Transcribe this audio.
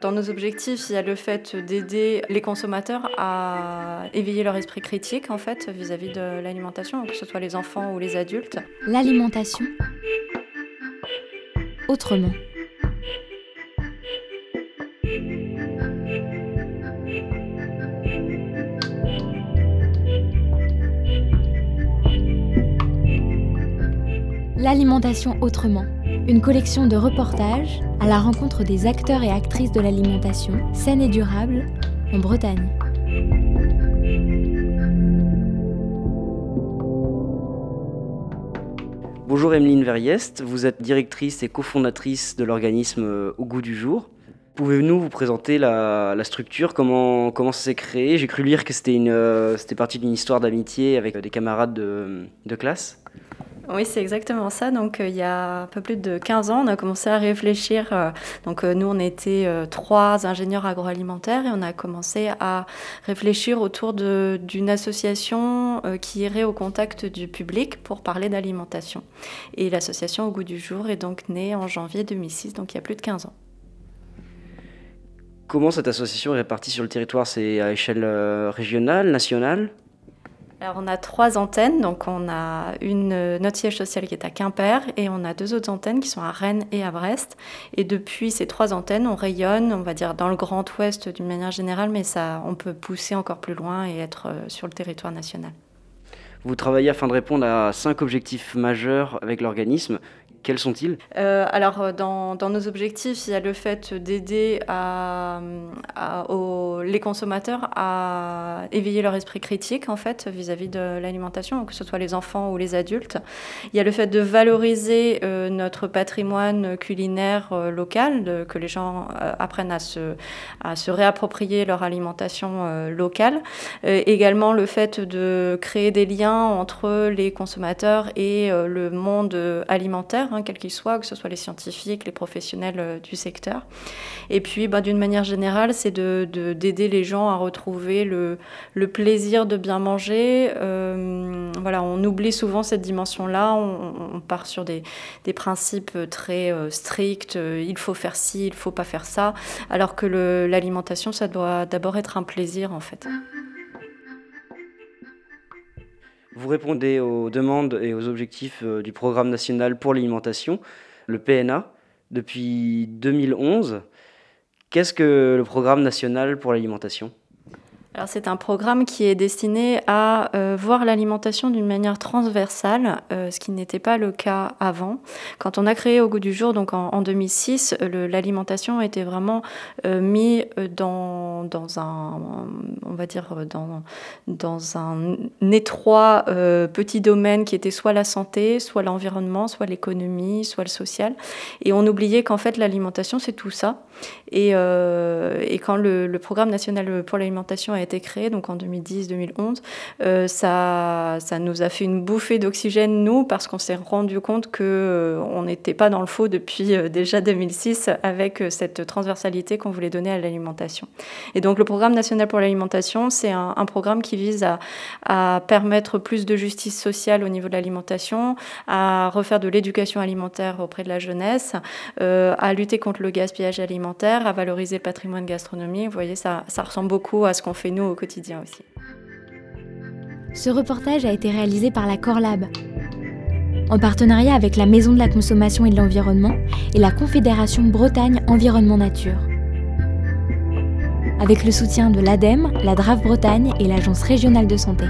Dans nos objectifs, il y a le fait d'aider les consommateurs à éveiller leur esprit critique en fait vis-à-vis de l'alimentation, que ce soit les enfants ou les adultes. L'alimentation autrement. L'alimentation autrement une collection de reportages à la rencontre des acteurs et actrices de l'alimentation saine et durable en Bretagne. Bonjour Emeline Verriest, vous êtes directrice et cofondatrice de l'organisme euh, Au goût du jour. Pouvez-vous vous présenter la, structure, comment, ça s'est créé? J'ai cru lire que c'était, euh, partie d'une histoire d'amitié avec des camarades de, de classe. Oui, c'est exactement ça. Donc, euh, il y a un peu plus de 15 ans, on a commencé à réfléchir. Euh, donc, euh, nous, on était trois ingénieurs agroalimentaires et on a commencé à réfléchir autour d'une association qui irait au contact du public pour parler d'alimentation. Et l'association Au goût du jour est donc née en janvier 2006, donc il y a plus de 15 ans. Comment cette association est répartie sur le territoire? C'est à échelle régionale, nationale? Alors on a trois antennes, donc on a une, notre siège social qui est à Quimper et on a deux autres antennes qui sont à Rennes et à Brest. Et depuis ces trois antennes, on rayonne, on va dire dans le Grand Ouest d'une manière générale, mais ça, on peut pousser encore plus loin et être euh, sur le territoire national. Vous travaillez afin de répondre à cinq objectifs majeurs avec l'organisme. Quels sont-ils? Euh, Alors, euh, dans, nos objectifs, il y a le fait d'aider les consommateurs à éveiller leur esprit critique, en fait, vis-à-vis de l'alimentation, que ce soit les enfants ou les adultes. Il y a le fait de valoriser euh, notre patrimoine culinaire local, que les gens apprennent à se réapproprier leur alimentation locale. également, le fait de créer des liens entre les consommateurs et le monde alimentaire Hein, quels qu'ils soient, que ce soit les scientifiques, les professionnels euh, du secteur. Et puis, bah, d'une manière générale, c'est d'aider de, d'aider les gens à retrouver le, plaisir de bien manger. Euh, voilà, on oublie souvent cette dimension-là. On, part sur des, des principes très euh, stricts. il faut faire ci, il faut pas faire ça. Alors que l'alimentation, ça doit d'abord être un plaisir, en fait. Vous répondez aux demandes et aux objectifs euh, du Programme national pour l'alimentation, le PNA, depuis 2011. Qu'est-ce que le Programme national pour l'alimentation? Alors c'est un programme qui est destiné à euh, voir l'alimentation d'une manière transversale, euh, ce qui n'était pas le cas avant. Quand on a créé Au goût du jour, donc en, 2006, l'alimentation était vraiment euh, mise dans, dans un, on va dire, dans, dans un étroit petit domaine qui était soit la santé, soit l'environnement, soit l'économie, soit le social. Et on oubliait qu'en fait l'alimentation c'est tout ça. Et, quand le, le programme national pour l'alimentation a été créé, donc en 2010-2011, euh, ça, ça nous a fait une bouffée d'oxygène, nous, parce qu'on s'est rendu compte qu'on euh, on n'était pas dans le faux depuis euh, déjà 2006 avec cette transversalité qu'on voulait donner à l'alimentation. Et donc le programme national pour l'alimentation, c'est un, programme qui vise à, à, permettre plus de justice sociale au niveau de l'alimentation, à refaire de l'éducation alimentaire auprès de la jeunesse, à lutter contre le gaspillage alimentaire, à valoriser le patrimoine gastronomique. Vous voyez, ça, ça ressemble beaucoup à ce qu'on nous au quotidien aussi. Ce reportage a été réalisé par la Corlab, en partenariat avec la Maison de la Consommation et de l'Environnement et la Confédération Bretagne Environnement Nature. Avec le soutien de l'ADEME, la DRAF Bretagne et l'Agence régionale de santé.